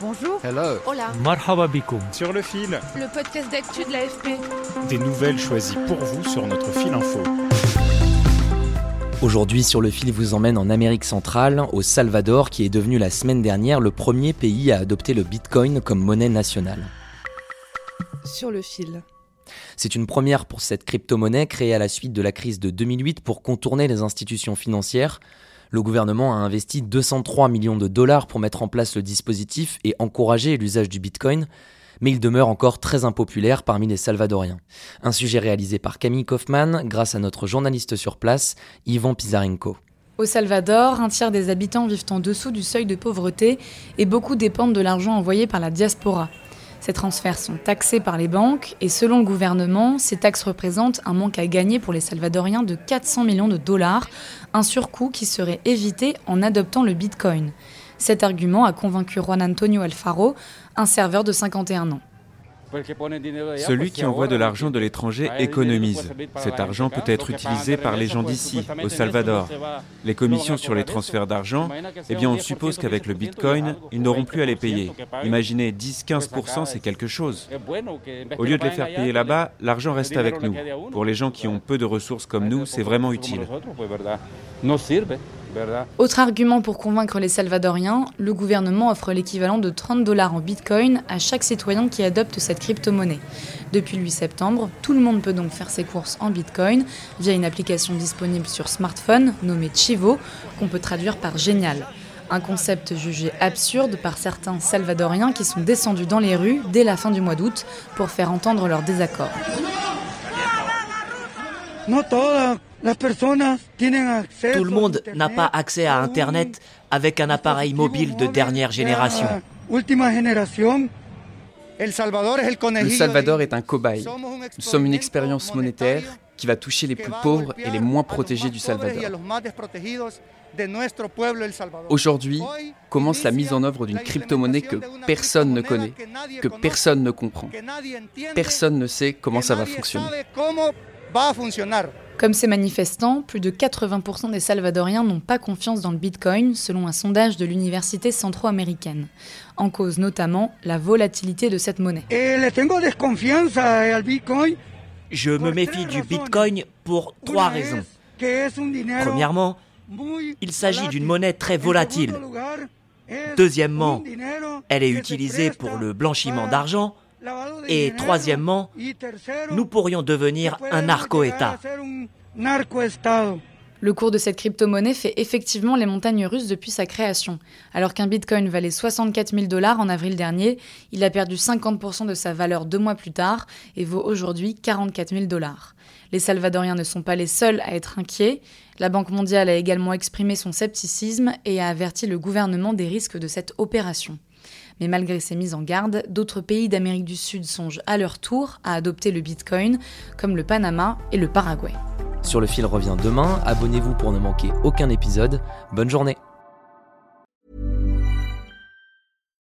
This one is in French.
Bonjour. Hello. Hola. Marhaba bikoum. sur le fil. Le podcast d'actu de l'AFP. Des nouvelles choisies pour vous sur notre fil info. Aujourd'hui, sur le fil vous emmène en Amérique centrale, au Salvador, qui est devenu la semaine dernière le premier pays à adopter le Bitcoin comme monnaie nationale. Sur le fil. C'est une première pour cette crypto-monnaie créée à la suite de la crise de 2008 pour contourner les institutions financières. Le gouvernement a investi 203 millions de dollars pour mettre en place le dispositif et encourager l'usage du Bitcoin, mais il demeure encore très impopulaire parmi les Salvadoriens. Un sujet réalisé par Camille Kaufmann grâce à notre journaliste sur place, Ivan Pizarenko. Au Salvador, un tiers des habitants vivent en dessous du seuil de pauvreté et beaucoup dépendent de l'argent envoyé par la diaspora. Ces transferts sont taxés par les banques et selon le gouvernement, ces taxes représentent un manque à gagner pour les Salvadoriens de 400 millions de dollars, un surcoût qui serait évité en adoptant le Bitcoin. Cet argument a convaincu Juan Antonio Alfaro, un serveur de 51 ans. Celui qui envoie de l'argent de l'étranger économise. Cet argent peut être utilisé par les gens d'ici, au Salvador. Les commissions sur les transferts d'argent, eh bien on suppose qu'avec le Bitcoin, ils n'auront plus à les payer. Imaginez 10-15%, c'est quelque chose. Au lieu de les faire payer là-bas, l'argent reste avec nous. Pour les gens qui ont peu de ressources comme nous, c'est vraiment utile. Autre argument pour convaincre les Salvadoriens, le gouvernement offre l'équivalent de 30 dollars en bitcoin à chaque citoyen qui adopte cette crypto-monnaie. Depuis le 8 septembre, tout le monde peut donc faire ses courses en bitcoin via une application disponible sur smartphone nommée Chivo, qu'on peut traduire par génial. Un concept jugé absurde par certains Salvadoriens qui sont descendus dans les rues dès la fin du mois d'août pour faire entendre leur désaccord. Tout le monde n'a pas accès à Internet avec un appareil mobile de dernière génération. Le Salvador est un cobaye. Nous sommes une expérience monétaire qui va toucher les plus pauvres et les moins protégés du Salvador. Aujourd'hui commence la mise en œuvre d'une crypto-monnaie que personne ne connaît, que personne ne comprend. Personne ne sait comment ça va fonctionner. Comme ces manifestants, plus de 80% des Salvadoriens n'ont pas confiance dans le Bitcoin, selon un sondage de l'Université centro-américaine. En cause notamment la volatilité de cette monnaie. Je me méfie du Bitcoin pour trois raisons. Premièrement, il s'agit d'une monnaie très volatile. Deuxièmement, elle est utilisée pour le blanchiment d'argent. Et troisièmement, nous pourrions devenir un narco-État. Le cours de cette crypto-monnaie fait effectivement les montagnes russes depuis sa création. Alors qu'un bitcoin valait 64 000 dollars en avril dernier, il a perdu 50% de sa valeur deux mois plus tard et vaut aujourd'hui 44 000 dollars. Les Salvadoriens ne sont pas les seuls à être inquiets. La Banque mondiale a également exprimé son scepticisme et a averti le gouvernement des risques de cette opération. Mais malgré ces mises en garde, d'autres pays d'Amérique du Sud songent à leur tour à adopter le Bitcoin, comme le Panama et le Paraguay. Sur le fil revient demain, abonnez-vous pour ne manquer aucun épisode. Bonne journée